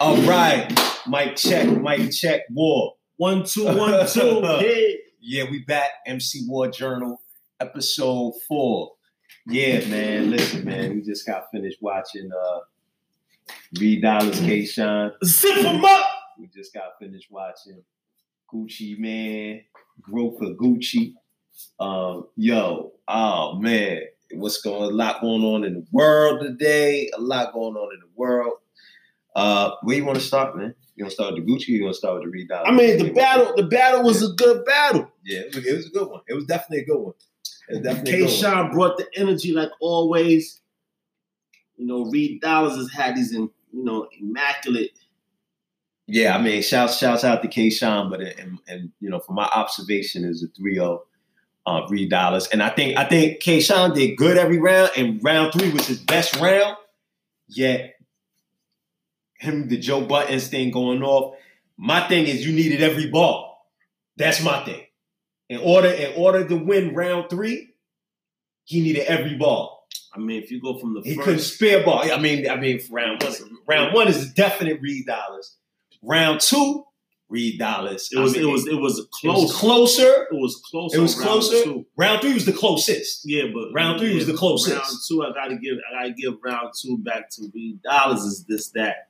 All right, mic check, mic check, war. One, two, one, two. Hey. Yeah, we back. MC War Journal, episode four. Yeah, man. Listen, man. We just got finished watching uh Reed Dollaz K Shine. Zip them up. We just got finished watching Gucci Mane, Growth of Gucci. Um, yo, oh man, what's going a lot going on in the world today? A lot going on in the world. Uh, where you want to start, man? You want to start with the Gucci? Or you want to start with the Reed I mean, the battle, the battle was a good battle. Yeah, it was, it was a good one. It was definitely a good one. It was definitely a K. Shine brought the energy like always. You know, Reed Dollaz has had these, in, you know, immaculate. Yeah, I mean, shouts shouts out to K Shine, but and, and you know, from my observation, is a 3-0 uh Reed Dollaz. And I think I think K Shine did good every round, and round three was his best round. Yet him the Joe Budden's thing going off. My thing is you needed every ball. That's my thing. In order, in order to win round three, he needed every ball. I mean, if you go from the He first, couldn't spare ball. I mean, I mean, round one, round one is definite Reed Dollaz. Round two, Reed Dollaz. it was, I mean, it was, it was it close. was closer. It was close. It was on round closer. two. Round three was the closest. Yeah, but Round three was the closest. Round two, I gotta give, I gotta give round two back to Reed Dollaz. Is this that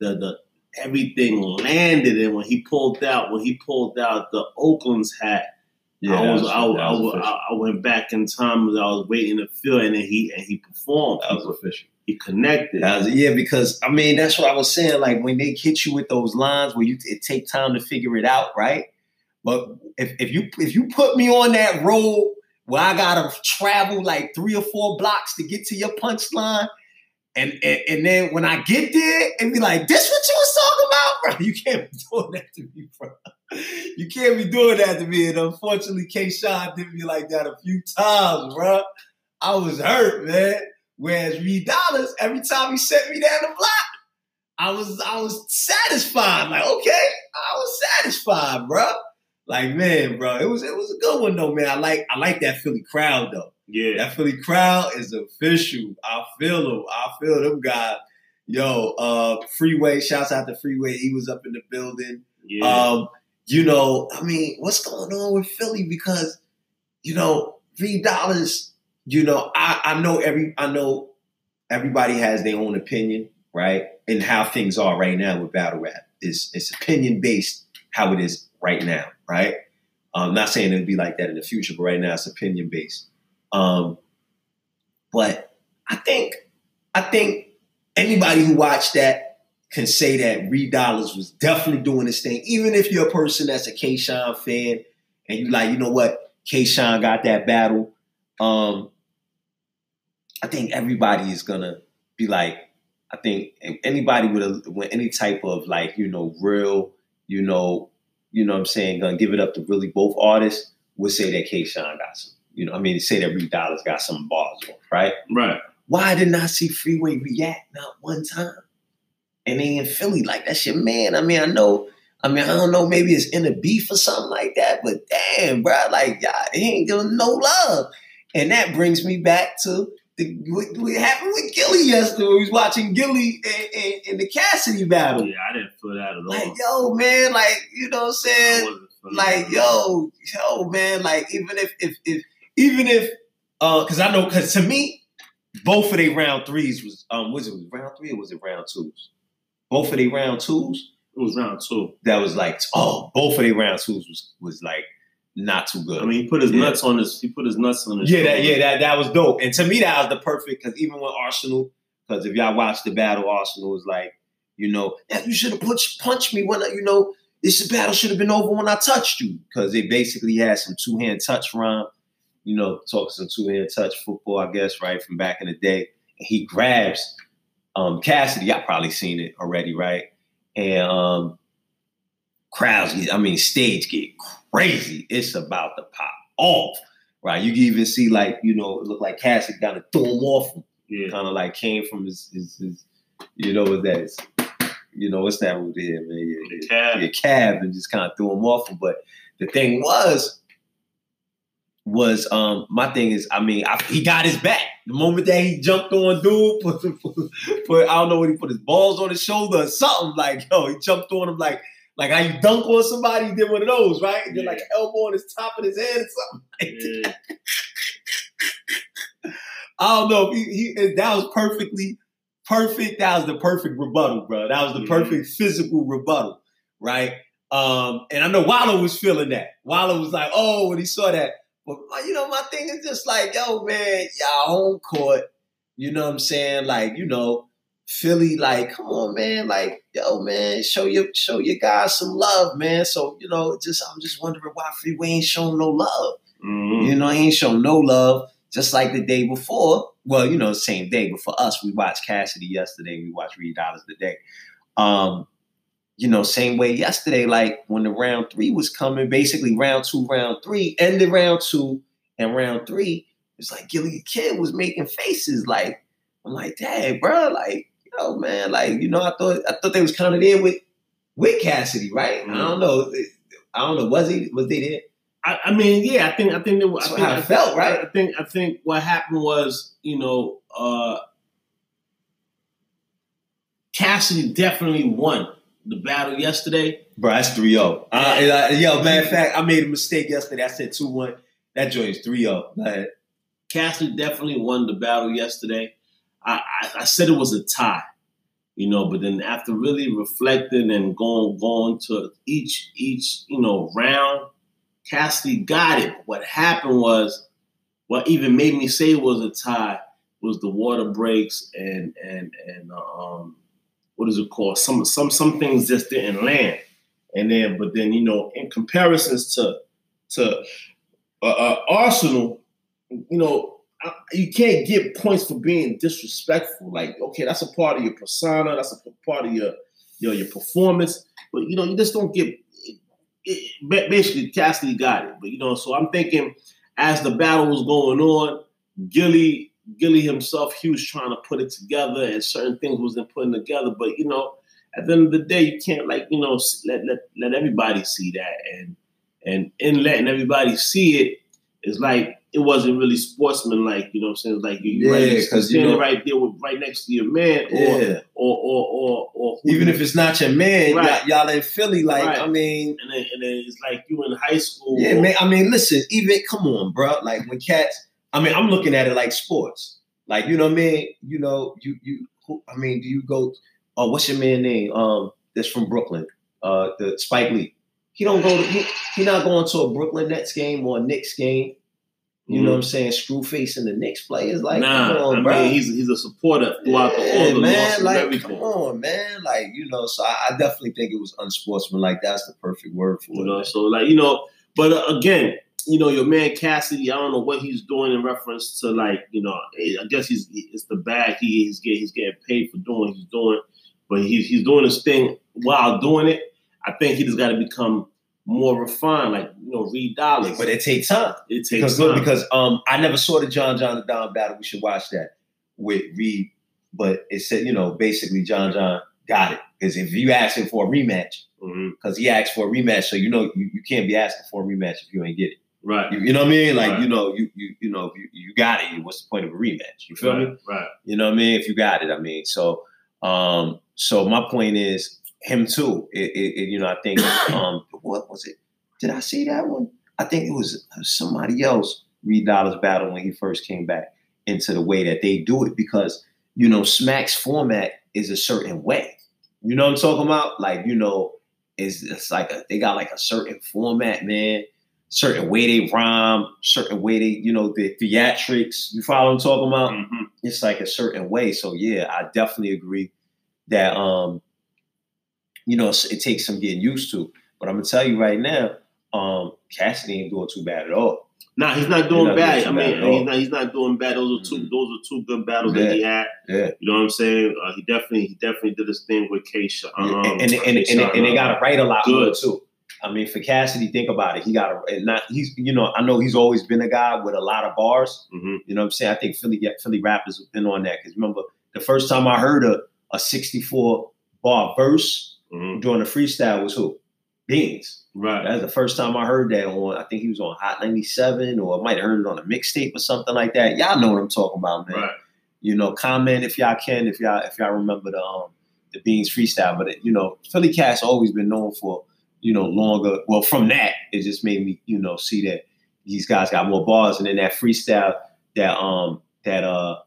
the the everything landed, and when he pulled out, when he pulled out the Oakland's hat, I was, I, I, I, I went back in time. as I was waiting to feel, and then he and he performed. that was official. He connected. Was- yeah, because I mean that's what I was saying. Like when they hit you with those lines, where you it take time to figure it out, right? But if, if you if you put me on that road where I gotta travel like three or four blocks to get to your punchline, and, and and then when I get there and be like, "This what you was talking about, bro?" You can't be doing that to me, bro. You can't be doing that to me. And unfortunately, K. Shine did me like that a few times, bro. I was hurt, man. Whereas Reed Dollaz, every time he sent me down the block, I was I was satisfied. Like, okay, I was satisfied, bro. Like, man, bro, it was it was a good one though, man. I like I like that Philly crowd though. Yeah, That Philly crowd is official. I feel them. I feel them guys. Yo, uh, Freeway, shouts out to Freeway. He was up in the building. yeah. Um, you know, I mean, what's going on with Philly? Because, you know, Reed Dollaz, you know, I, I know every I know everybody has their own opinion, right? And how things are right now with battle rap. It's it's opinion based how it is right now, right? I'm not saying it'll be like that in the future, but right now it's opinion based. Um, but I think I think anybody who watched that can say that Reed Dollaz was definitely doing this thing. Even if you're a person that's a K Shine fan and you like, you know what, K Shine got that battle. Um, I think everybody is gonna be like, I think anybody with a with any type of like, you know, real, you know, you know what I'm saying, gonna give it up to really both artists would say that K Shine got some. You know, I mean, they say that Reed Dollaz got some bars on, right? right. Why didn't I see Freeway react not one time? And they in Philly, like that's your man. I mean, I know, I mean, I don't know, maybe it's in a beef or something like that, but damn, bro, like y'all, he ain't giving no love. And that brings me back to the what, what happened with Gillie yesterday. We was watching Gillie in, the Cassidy battle. Yeah, I didn't feel that at all. Like, yo, man, like, you know what I'm saying? like that at all. yo, yo, man, like even if if if even if uh because I know because to me, both of their round threes was um was it round three or was it round twos? Both of their round twos, it was round two. that was like, oh, both of their round twos was was like not too good. I mean, he put his Yeah. nuts on his. He put his nuts on his. yeah, that yeah, that that was dope. And to me, that was the perfect because even when Arsonal, because if y'all watch the battle, Arsonal was like, you know, "Yeah, you should have punched punched me when I, you know this battle should have been over when I touched you because they basically had some two hand touch rhyme, you know, talking some two hand touch football, I guess, right from back in the day. And he grabs um, Cassidy. Y'all probably seen it already, right? And um, crowds, get, I mean, stage get crazy. It's about to pop off, right? You can even see like you know, it looked like Cassidy kind of threw him off Yeah. kind of like came from his, his, his you know what that is. You know, what's that over there, man? The yeah, cab. yeah, cab and just kind of threw him off him. But the thing was, was um my thing is I mean I, he got his back. The moment that he jumped on dude put, put, put I don't know what he put his balls on his shoulder or something like yo he jumped on him like like how you dunk on somebody he did one of those right? He did like elbow on his top of his head or something like that. I don't know he, he that was perfectly perfect that was the perfect rebuttal bro. That was the Mhm. perfect physical rebuttal right? Um and I know Wallo was feeling that. Wallo was like oh when he saw that but uh, you know, my thing is just like, yo, man, y'all home court. You know what I'm saying? Like, you know, Philly, like, come on, man, like, yo, man, show your show your guys some love, man. So, you know, just I'm just wondering why Freeway ain't shown no love. Mhm. You know, he ain't shown no love. Just like the day before. Well, you know, same day, but for us, we watched Cassidy yesterday. We watched Reed Dollaz today. Um, you know, same way yesterday, like when the round three was coming, basically round two, round three, ended round two, and round three, it's like Gillie Kid was making faces. Like, I'm like, dang, bro, like, yo, man, like, you know, I thought I thought they was kind of there with with Cassidy, right? I don't know. I don't know. Was he was they there? I, I mean, yeah, I think I think that, I That's think how it felt, right? I think I think what happened was, you know, uh Cassidy definitely won the battle yesterday. Bro, that's 3 0. Uh, yo, matter of fact, I made a mistake yesterday. I said 2 1. That joint is 3 0. Cassidy definitely won the battle yesterday. I, I, I said it was a tie, you know, but then after really reflecting and going going to each each you know round, Cassidy got it. What happened was, what even made me say it was a tie was the water breaks and and and um what is it called? Some some some things just didn't land, and then but then you know in comparisons to to uh, uh, Arsonal, you know I- you can't get points for being disrespectful. Like okay, that's a part of your persona, that's a part of your your your performance, but you know you just don't get. It, it, basically, Cassidy got it, but you know, so I'm thinking as the battle was going on, Gillie Gillie himself, he was trying to put it together, and certain things wasn't putting together. But you know, at the end of the day, you can't like you know let let let everybody see that, and and in letting everybody see it, it's like it wasn't really sportsmanlike. You know what I'm saying? It's like you Yeah, right, you're 'cause, you standing know- right there with right next to your man, or Yeah. or or or or who Even if it's not your man, Right. y'all, y'all in Philly, like, Right. I mean, and then, and then it's like you in high school. yeah, or- man. I mean, listen, even, come on, bro. Like, when cats, I mean, I'm looking at it like sports. Like, you know what I mean? You know, you, you, who, I mean, do you go, oh, what's your man name? Um, That's from Brooklyn, uh, the Spike Lee. He don't go to, he, he not going to a Brooklyn Nets game or a Knicks game. You know what I'm saying? Screw facing the Knicks players. Like, nah, come on, I bro. mean he's he's a supporter throughout the, all Yeah, the man, like, come on, man. Like, you know, so I, I definitely think it was unsportsmanlike. That's the perfect word for You it. know, man. so like you know, but uh, again, you know, your man Cassidy, I don't know what he's doing in reference to like you know, I guess he's it's the bag he, he's getting he's getting paid for doing what he's doing, but he's he's doing his thing while doing it. I think he just got to become more refined, like you know, Reed Dollaz. But it takes time. it takes Because, time. because um, I never saw the John John Da Don battle. We should watch that with Reed. But it said, you know, basically John John got it. Because if you ask him for a rematch, because he asked for a rematch, so you know you, you can't be asking for a rematch if you ain't get it. Right, You, you know what I mean? Like Right. you know, you you you know, you, you got it, what's the point of a rematch? You feel me? right, right. You know what I mean? If you got it, I mean. So, um, so my point is him too. It, it, it- you know, I think um, what was it? Did I see that one? I think it was somebody else. Reed Dollaz battle when he first came back into the way that they do it because you know Smack's format is a certain way. You know what I'm talking about? Like you know, it's it's like a, they got like a certain format, man. Certain way they rhyme, certain way they, you know, the theatrics. You follow what I'm talking about? Mhm. it's like a certain way. So yeah, I definitely agree that um, you know, it takes some getting used to. But I'm gonna tell you right now, um, Cassidy ain't doing too bad at all. Nah, he's not doing not bad. doing I mean, he's not he's not doing bad. Those are 2 Mhm. those are two good battles Yeah. that he had. Yeah, You know what I'm saying? Uh, he definitely he definitely did his thing with K. Sh- um, and, and, and, and, and they uh, got to write a lot more Good. too. I mean, for Cassidy, think about it. He got a not. He's you know, I know he's always been a guy with a lot of bars. mhm. You know what I'm saying? I think Philly Philly rappers have been on that because remember the first time I heard a a 64 bar verse Mhm. during the freestyle was who? Beans. Right. That's the first time I heard that on. I think he was on Hot 97, or I might have heard it on a mixtape or something like that. Y'all know what I'm talking about, man. Right. You know, comment if y'all can, if y'all if y'all remember the um the Beans freestyle. But it, you know, Philly Cat's always been known for you know longer. Well, from that, it just made me you know see that these guys got more bars, and then that freestyle that um that uh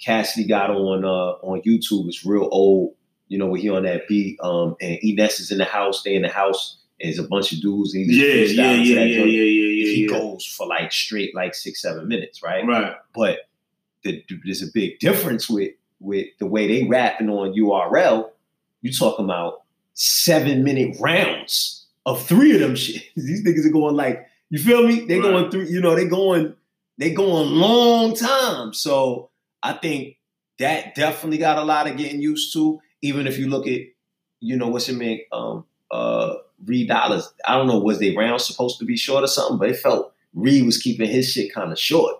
Cassidy got on uh on YouTube is real old. You know, when he on that beat, um, and Ines is in the house, they in the house, and there's a bunch of dudes. And he Yeah, yeah, freestyling yeah, yeah, yeah, yeah, He yeah. goes for like straight like six, seven minutes, right? Right. But the, there's a big difference with with the way they rapping on URL. You talking about seven minute rounds of three of them shit. These niggas are going like, you feel me? They Right. going through, you know, they going, they going long time. So I think that definitely got a lot of getting used to. Even if you look at, you know, what's it mean? Um, uh, Reed Dollaz. I don't know, was they rounds supposed to be short or something? But it felt Reed was keeping his shit kind of short.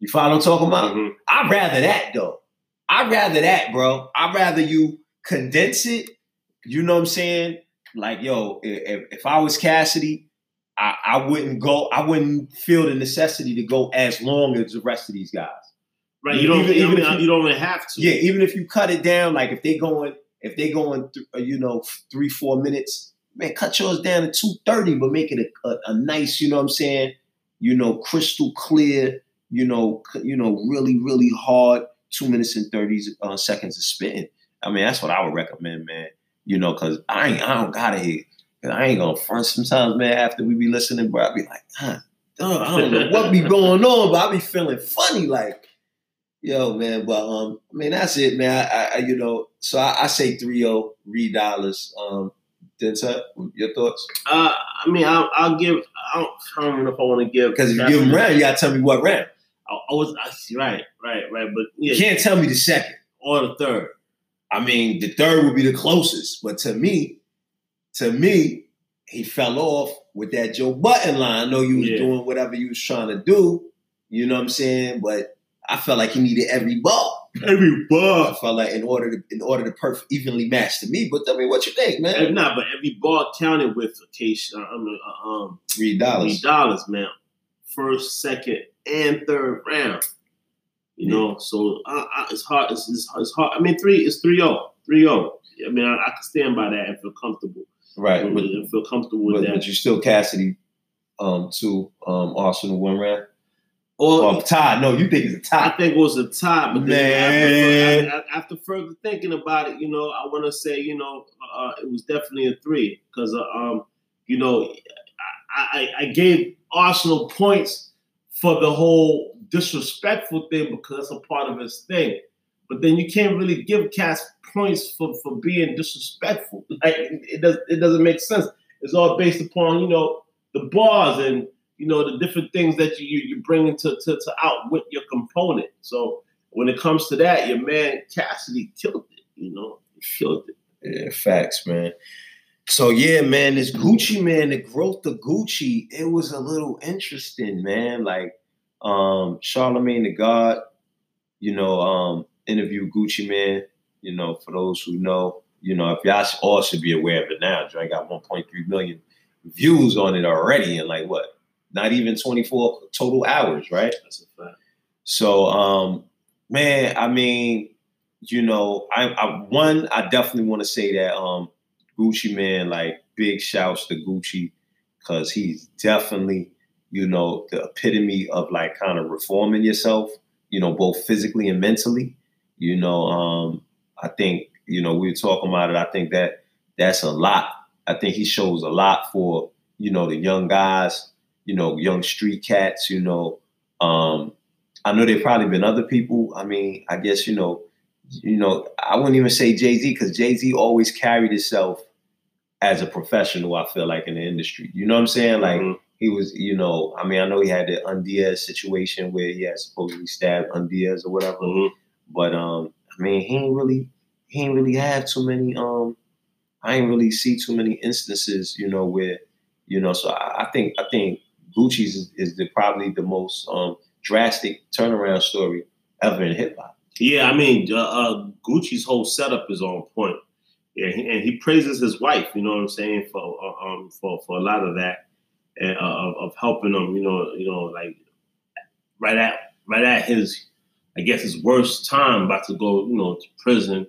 You follow what I'm talking about? Mhm. I'd rather that though. I'd rather that, bro. I'd rather you condense it. You know what I'm saying? Like, yo, if, if I was Cassidy, I, I wouldn't go. I wouldn't feel the necessity to go as long as the rest of these guys. Right. You don't. Even- you, even don't you don't even have to. Yeah, even if you cut it down, like if they going, if they going, th- uh, you know, three four minutes, man, cut yours down to two thirty, but make it a, a, a nice, you know what I'm saying? You know, crystal clear. You know, you know, really really hard. Two minutes and thirty uh, seconds of spitting. I mean, that's what I would recommend, man. You know, cause I ain't, I don't gotta hit. I ain't gonna front sometimes, man. After we be listening, bro, I be like, huh, I don't know what be going on, but I be feeling funny, like. Yo, man, but um, I mean that's it, man. I, I you know, so I, I say 3-0, Dollaz. Um, Dentuck, your thoughts? Uh, I mean, I'll, I'll give. I don't, I don't know if I want to give Because if you give them round, you gotta tell me what round. I, I was I, right, right, right. But yeah, You can't tell me the second. or the third. I mean, the third would be the closest, but to me, to me, he fell off with that Joe Budden line. I know you was Yeah. doing whatever you was trying to do, you know what I'm saying? But I felt like he needed every ball. Every ball. I felt like in order to in order to perf- evenly match to me. But I mean, what you think, man? Every, nah, but every ball counted with a case. Uh, um, uh, um, three Dollars. dollars, man. First, second, and third round. You know, so uh, uh, it's hard. It's, it's, it's hard. I mean, three. It's 3-0. 3-0. I mean, I, I can stand by that and feel comfortable. Right. But, and feel comfortable with but, that. but you still Cassidy um to um Arsonal one round. or Or tie. No, you think it's a tie. I think it was a tie, but Man. then after, after, after further thinking about it, you know, I want to say, you know, uh, it was definitely a three because, uh, um, you know, I, I, I gave Arsonal points for the whole disrespectful thing because that's a part of his thing. But then you can't really give Cass points for, for being disrespectful. Like, it, does it doesn't make sense. It's all based upon you know the bars and you know the different things that you you, you bring into to, to outwit your component. So when it comes to that, your man Cassidy killed it. You know, he killed it. Yeah, facts, man. So yeah, man, this Gucci Mane, the growth of Gucci, it was a little interesting, man. Like um Charlemagne the God, you know, um, interviewed Gucci Mane, you know, for those who know, you know, if y'all all should be aware of it now. Dre got 1.3 million views on it already in like what? Not even 24 total hours, right? That's a fact. So, um, man, I mean, you know, I, I one, I definitely want to say that um, Gucci Mane, like big shouts to Gucci because he's definitely, you know, the epitome of like kind of reforming yourself, you know, both physically and mentally. You know, um, I think, you know, we were talking about it. I think that that's a lot. I think he shows a lot for, you know, the young guys, you know, young street cats, you know, um, I know there probably been other people. I mean, I guess you know, you know, I wouldn't even say Jay Z because Jay Z always carried himself as a professional. I feel like in the industry, you know what I'm saying? Like Mhm. He was, you know, I mean, I know he had the Undiaz situation where he had supposedly stabbed Undiaz or whatever, Mhm. but um, I mean, he ain't really, he ain't really have too many. Um, I ain't really see too many instances, you know, where, you know, so I, I think I think Gucci's is, is the probably the most um drastic turnaround story ever in hip hop. Yeah, I mean, uh, uh, Gucci's whole setup is on point. yeah, he, and he praises his wife. You know what I'm saying for uh, um for for a lot of that and uh, of, of helping him. You know, you know, like right at right at his, I guess his worst time, about to go, you know, to prison,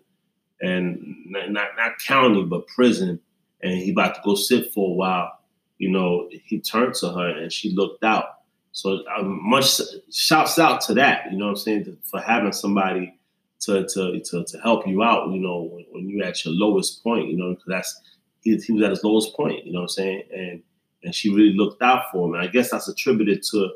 and not not, not county but prison, and he about to go sit for a while. You know, he turned to her and she looked out. So um, much shouts out to that. You know what I'm saying for having somebody to to to, to help you out. You know, when, when you're at your lowest point. You know, because that's he, he was at his lowest point. You know what I'm saying, and and she really looked out for him. And I guess that's attributed to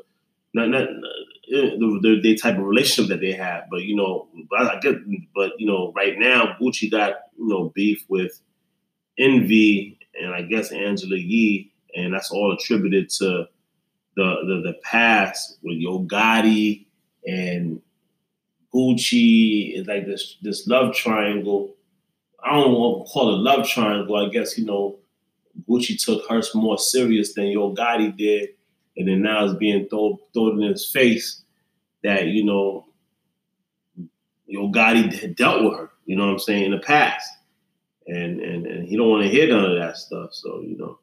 not not eh, the, the, the type of relationship that they had. But you know, I get, but you know, right now Gucci got you know beef with Envy and I guess Angela Yee, and that's all attributed to the the, the past with Yo Gotti and Gucci. Is like this this love triangle. I don't want to call it love triangle. I guess you know Gucci took her more serious than Yo Gotti did and then now it's being thrown thrown in his face that you know Yo Gotti had dealt with her, you know what I'm saying, in the past. And and and he don't want to hear none of that stuff. So, you know,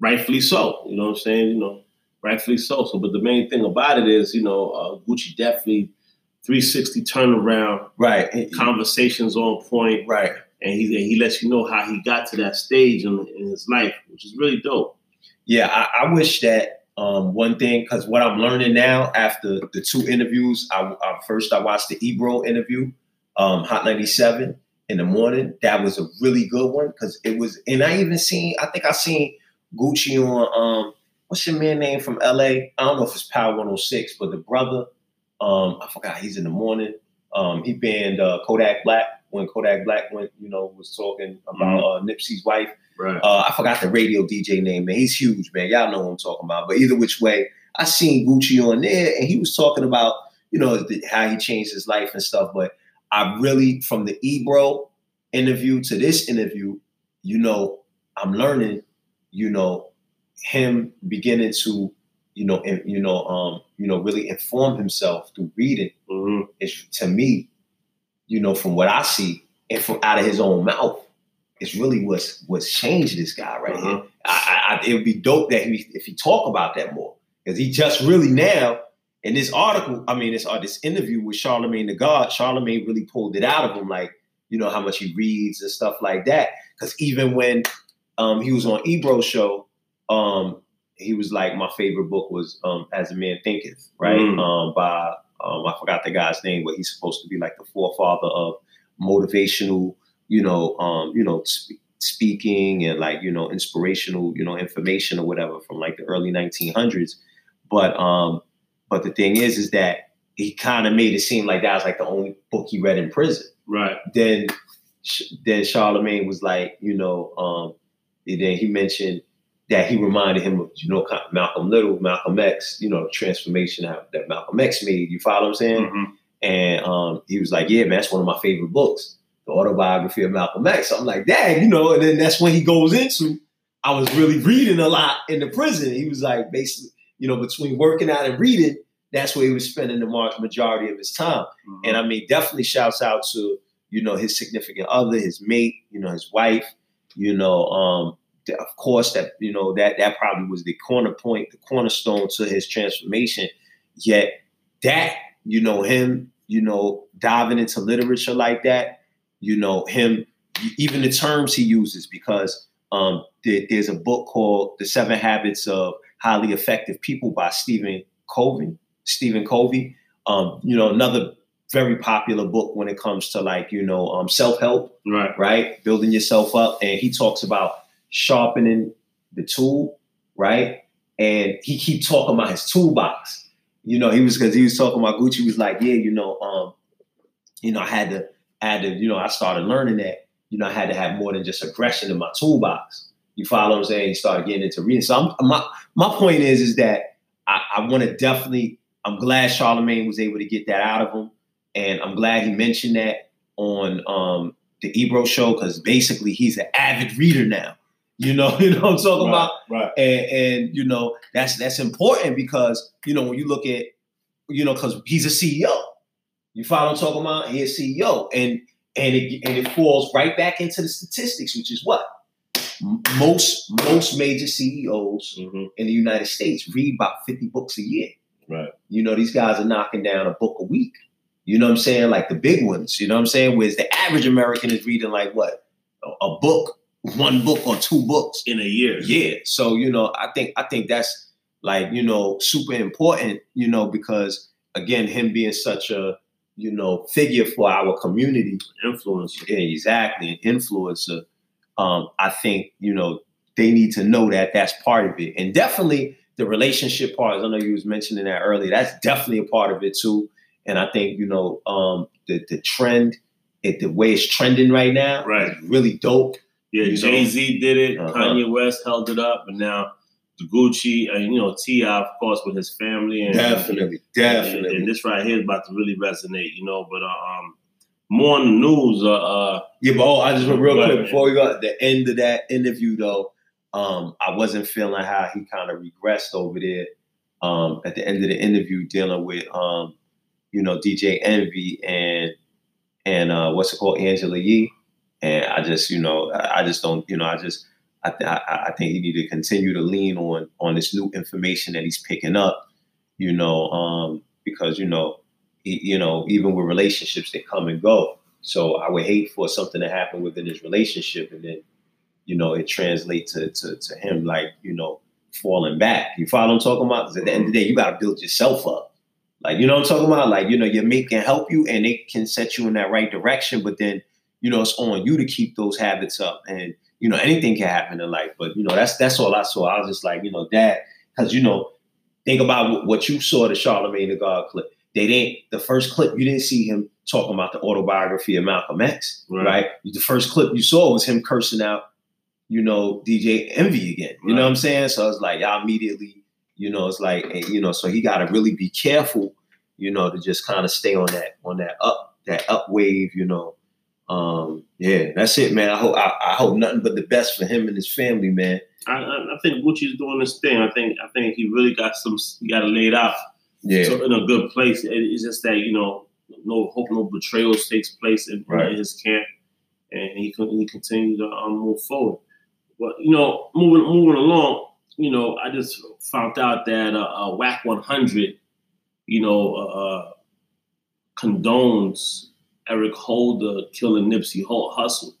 rightfully so. You know what I'm saying? You know, rightfully so. So, but the main thing about it is, you know, uh, Gucci definitely 360 turnaround. Right. Conversations on point. Right. And he and he lets you know how he got to that stage in, in his life, which is really dope. Yeah, I, I wish that um, one thing, because what I'm learning now after the two interviews, I, I first I watched the Ebro interview, um, Hot 97 in the morning. That was a really good one because it was, and I even seen, I think I seen Gucci on, um, what's your man name from LA? I don't know if it's Power 106, but the brother, um, I forgot, he's in the morning. Um, he banned uh, Kodak Black when Kodak Black went, you know, was talking about mm-hmm. uh, Nipsey's wife. Right. Uh, I forgot the radio DJ name, man. He's huge, man. Y'all know what I'm talking about. But either which way, I seen Gucci on there, and he was talking about, you know, the, how he changed his life and stuff. But I really, from the Ebro interview to this interview, you know, I'm learning, you know, him beginning to, you know, and, you know, um, you know, really inform himself through reading. Mm-hmm. Is to me, you know, from what I see, and from out of his own mouth, it's really what's what's changed this guy right uh-huh. here. I, I, it would be dope that he if he talk about that more because he just really now in this article, I mean this uh, this interview with Charlemagne the God, Charlemagne really pulled it out of him, like you know how much he reads and stuff like that. Because even when um, he was on Ebro's show, um, he was like, my favorite book was um, As a Man Thinketh, right? Mm. Um, by um, I forgot the guy's name, but he's supposed to be like the forefather of motivational you know, um, you know, sp- speaking and like, you know, inspirational, you know, information or whatever from like the early 1900s. But um, but the thing is, is that he kind of made it seem like that was like the only book he read in prison. Right. Then then Charlemagne was like, you know, um, then he mentioned that he reminded him of, you know, Malcolm Little, Malcolm X, you know, transformation that Malcolm X made. You follow what I'm saying? Mm-hmm. And um, he was like, yeah, man, that's one of my favorite books the autobiography of Malcolm X. So I'm like, dang, you know, and then that's when he goes into, I was really reading a lot in the prison. He was like, basically, you know, between working out and reading, that's where he was spending the majority of his time. Mm-hmm. And I mean, definitely shouts out to, you know, his significant other, his mate, you know, his wife, you know, um, of course that, you know, that that probably was the corner point, the cornerstone to his transformation. Yet that, you know, him, you know, diving into literature like that, you know, him, even the terms he uses, because um, there, there's a book called The Seven Habits of Highly Effective People by Stephen Covey. Stephen Covey, um, you know, another very popular book when it comes to like, you know, um, self-help, right? Right, building yourself up. And he talks about sharpening the tool, right? And he keep talking about his toolbox. You know, he was because he was talking about Gucci was like, yeah, you know, um, you know, I had to I had to, you know, I started learning that, you know, I had to have more than just aggression in my toolbox. You follow what I'm saying? You started getting into reading. So I'm, my my point is, is that I, I want to definitely. I'm glad Charlemagne was able to get that out of him, and I'm glad he mentioned that on um, the Ebro show because basically he's an avid reader now. You know, you know what I'm talking right, about, right? And, and you know that's that's important because you know when you look at you know because he's a CEO. You follow what I'm talking about? He's CEO. And and it and it falls right back into the statistics, which is what most most major CEOs Mm-hmm. in the United States read about 50 books a year. Right. You know, these guys are knocking down a book a week. You know what I'm saying? Like the big ones. You know what I'm saying? Whereas the average American is reading like what? A, a book, one book or two books. In a year. Yeah. So, you know, I think I think that's like, you know, super important, you know, because again, him being such a, you know, figure for our community, Influencer. yeah, exactly, an influencer. Um, I think you know they need to know that that's part of it, and definitely the relationship part. I know you was mentioning that earlier. That's definitely a part of it too. And I think you know um, the the trend, it, the way it's trending right now, Right. really dope. Yeah? Jay Z did it. Uh-huh. Kanye West held it up, and now the Gucci and you know Ti, of course, with his family and Definitely, And, definitely. and this right here is about to really resonate, you know. But uh, um, more on the news. Uh, uh Yeah, but oh, I just want real quick before we go at the end of that interview though, um, I wasn't feeling how he kind of regressed over there. Um, at the end of the interview, dealing with um, you know, DJ Envy and and uh, what's it called, Angela Yee, and I just, you know, I, just don't, you know, I just, I, th- I, think he need to continue to lean on on this new information that he's picking up, you know, um, because you know, he, you know, even with relationships, they come and go. So I would hate for something to happen within his relationship, and then, you know, it translates to to, to him like, you know, falling back. You follow I'm talking about? Because at the end of the day, you got to build yourself up. Like, you know I'm talking about? Like, you know, your mate can help you and they can set you in that right direction, but then, you know, it's on you to keep those habits up. And, you know, anything can happen in life. But, you know, that's that's all I saw. I was just like, you know, dad, because, you know, think about what, you saw the Charlemagne the God clip. They didn't, the first clip, you didn't see him talking about the autobiography of Malcolm X, Right. right? The first clip you saw was him cursing out, you know, DJ Envy again. You know what I'm saying? So it's like, y'all immediately, you know, it's like, eh, you know, so he got to really be careful, you know, to just kind of stay on that, on that up, that up wave, you know. Um, yeah, that's it, man. I hope, I, I hope nothing but the best for him and his family, man. I, I think Gucci's doing this thing. I think I think he really got some. He got it laid out Yeah, so in a good place. It's just that you know, no hope, no betrayals takes place in, Right. in his camp, and he can he continue to um, move forward. But you know, moving moving along, you know, I just found out that uh, uh, Wack 100, you know, uh, condones Eric Holder killing Nipsey Hu- Hussle.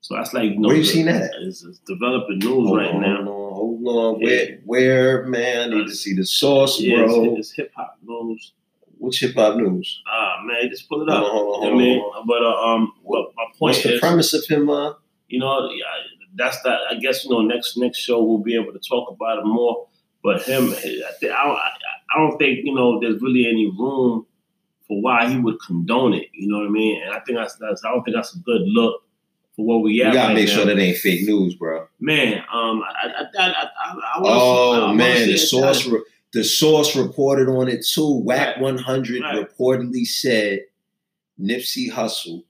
So that's like, you know, Where you the- seen that? It's, it's developing news hold right on, now. Hold on, hold on. Yeah. Where, where, man? I need to see the source, Yeah, bro. it's, it's hip hop news. What's hip hop news? Ah man, just pull it Hold up. on, hold on, I hold mean, on. but uh, um, well, my point What's the is, premise of him? Uh, you know, yeah, that's that. I guess you know, next next show we'll be able to talk about it more. But him, I, think, I, don't, I, I don't think you know there's really any room for why he would condone it. You know what I mean? And I think that's, that's I don't think that's a good look for what we you at gotta right make now. sure that ain't fake news, bro. Man, um, I, I, I, I, I, I wanna, Oh wanna man, the source re- the source reported on it too. Wack Right. 100 Right. reportedly said Nipsey Hussle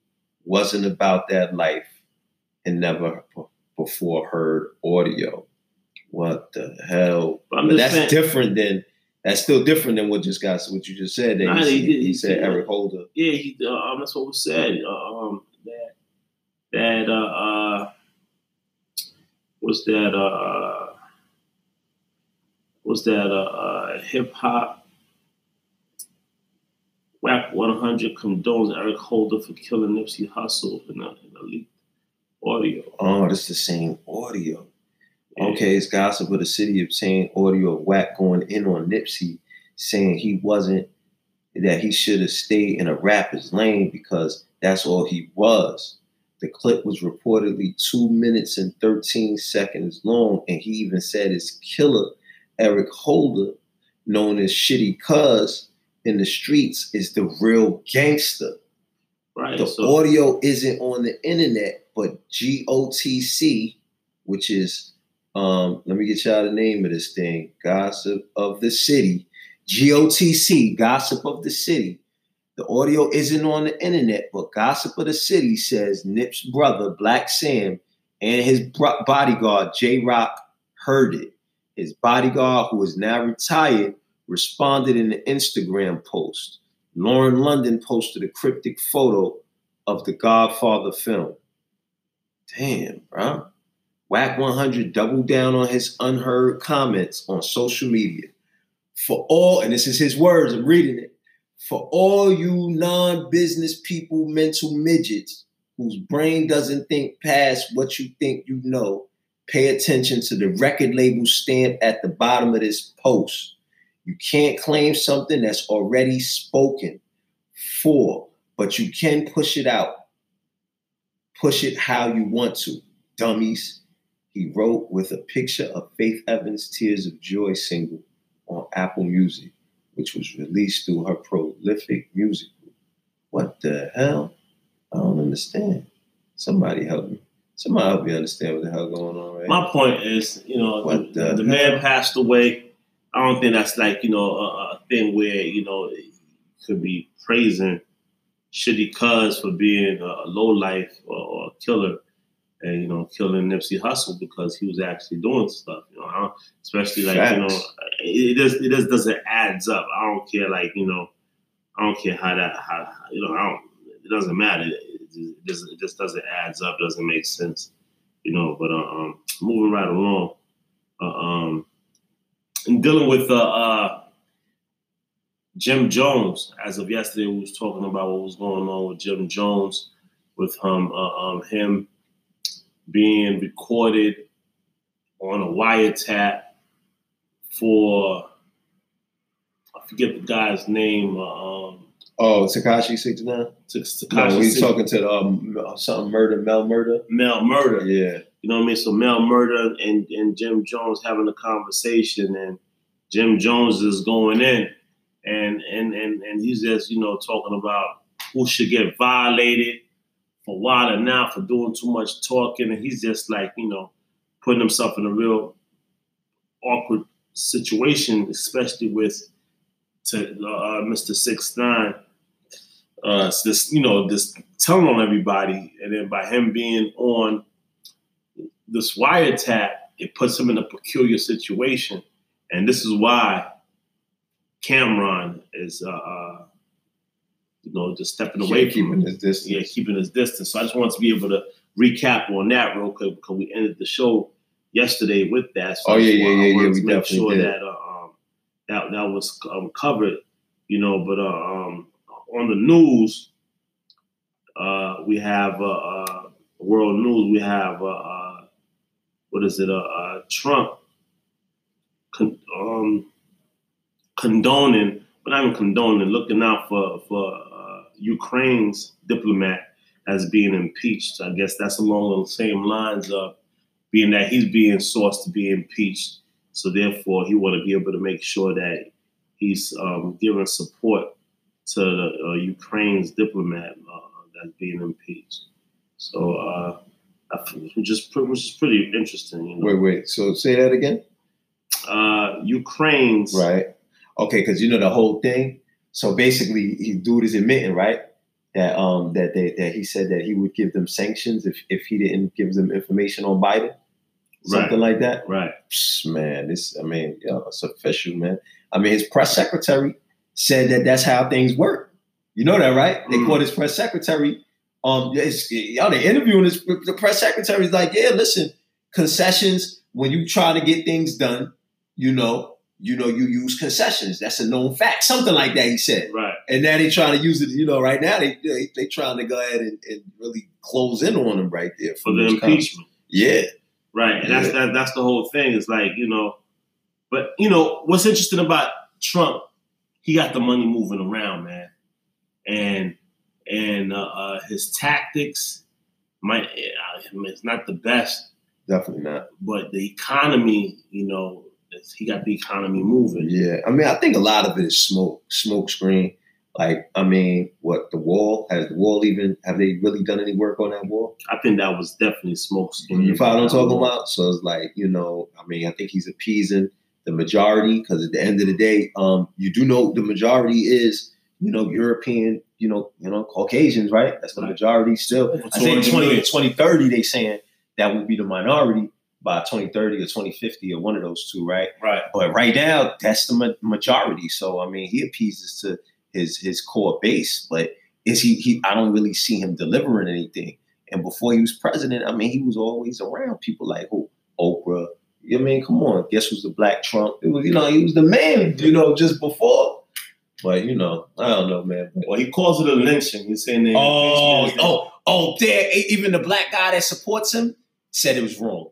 wasn't about that life and never before heard audio. What the hell? But I'm But just that's saying- different than that's still different than what just got what you just said. That Nah, he, he he he said Eric Holder. yeah, he, uh, um, that's what was said. Uh, um, that that uh, uh, what's that? Uh, what's that? Uh, uh, Hip hop. WAP 100 condones Eric Holder for killing Nipsey Hussle in a, in leaked audio. Oh, that's the same audio. Okay, it's gossip of the city obtained audio of Wack going in on Nipsey, saying he wasn't that he should have stayed in a rapper's lane because that's all he was. The clip was reportedly two minutes and 13 seconds long, and he even said his killer, Eric Holder, known as Shitty Cuz in the streets, is the real gangster. Right. The so audio isn't on the internet, but GOTC, which is um, let me get y'all the name of this thing, Gossip of the City. GOTC, Gossip of the City. The audio isn't on the internet, but Gossip of the City says Nip's brother, Blacc Sam, and his bodyguard, J Rock, heard it. His bodyguard, who is now retired, responded in an Instagram post. Lauren London posted a cryptic photo of the Godfather film. Damn, bro. Wack 100 doubled down on his unheard comments on social media. For all, and this is his words, I'm reading it. For all you non business people, mental midgets whose brain doesn't think past what you think you know, pay attention to the record label stamp at the bottom of this post. You can't claim something that's already spoken for, but you can push it out. Push it how you want to, dummies. He wrote with a picture of Faith Evans' Tears of Joy single on Apple Music, which was released through her prolific music group. What the hell? I don't understand. Somebody help me. Somebody help me understand what the hell going on right My point is, you know, What the, the the man passed away. I don't think that's like, you know, a, a thing where, you know, could be praising Shitty Cuz for being a, low life or, or a killer and, you know, killing Nipsey Hussle because he was actually doing stuff, you know, especially like, you know, it, just, it just doesn't adds up. I don't care, like, you know, I don't care how that, how, you know, I don't, it doesn't matter. It, it, just, it just doesn't adds up, doesn't make sense, you know, but, uh, um, moving right along, uh, um, and dealing with, uh, uh, Jim Jones, as of yesterday, we was talking about what was going on with Jim Jones, with him, uh, um, him being recorded on a wiretap for I forget the guy's name. Uh, um, Oh, Tekashi 69? to, No, he's talking to the, um, something murder, Mel Murda. Mel Murda. Yeah. You know what I mean? So Mel Murda and, and Jim Jones having a conversation, and Jim Jones is going in, and and and and he's just you know talking about who should get violated for Wilder now for doing too much talking, and he's just like you know putting himself in a real awkward situation, especially with to uh, Mr. Six Nine. Uh, this you know this telling on everybody, and then by him being on this wiretap, it puts him in a peculiar situation, and this is why Cam'ron is, uh, uh, you know, just stepping away from keeping his distance. Yeah, keeping his distance. So I just wanted to be able to recap on that real quick because we ended the show yesterday with that. So Oh, yeah, yeah, yeah, yeah, to we make definitely sure did. that uh, um, that that was um, covered. You know, but uh, um, on the news, uh, we have uh, uh, world news. We have uh, uh, what is it? Uh, uh, Trump con- um, condoning, but not even condoning, looking out for for Ukraine's diplomat as being impeached. I guess that's along the same lines of being that he's being sourced to be impeached. So therefore, he want to be able to make sure that he's um, giving support to the, uh, Ukraine's diplomat uh, that's being impeached. So uh, which is which is pretty interesting. You know, Wait, wait. So say that again? uh, Ukraine's Right. Okay, because you know the whole thing. So basically, he dude is admitting, right, that um that they that he said that he would give them sanctions if if he didn't give them information on Biden, something like that. right. Psst, man, this I mean, yo, it's official, man. I mean, his press secretary said that that's how things work. You know that, right? They Mm. called his press secretary. Um, y'all they interviewing his the press secretary is like, yeah, listen, concessions when you try to get things done, you know, you know, you use concessions. That's a known fact. Something like that, he said. Right. And now they're trying to use it. You know, right now they they, they trying to go ahead and, and really close in on him right there For the comments. impeachment. Yeah, Right. And that's that, that's the whole thing. It's like, you know, but you know, what's interesting about Trump, he got the money moving around, man. And and uh, uh, his tactics might I mean, it's not the best, definitely not. but the economy, you know, he got the economy moving. Yeah, I mean, I think a lot of it is smoke, smoke screen. Like, I mean, what the wall has the wall even? Have they really done any work on that wall? I think that was definitely smoke screen. You follow what I'm talking about? So it's like, you know, I mean, I think he's appeasing the majority because at the end of the day, um, you do know the majority is, you know, European, you know, you know, Caucasians, right? That's the majority still. I think 200 20, million. 2030, they saying that will be the minority by 2030 or 2050 or one of those two, right? Right. But right now, that's the ma- majority. So I mean, he appeases to his his core base. But is he he I don't really see him delivering anything. And before he was president, I mean, he was always around people like who Oprah. I mean, come on, guess who's the Black Trump? It was, you know, he was the man, you know, just before. But you know, I don't know, man. Well, he calls it a lynching. He's saying that. Oh, oh, oh, there. Even the black guy that supports him said it was wrong.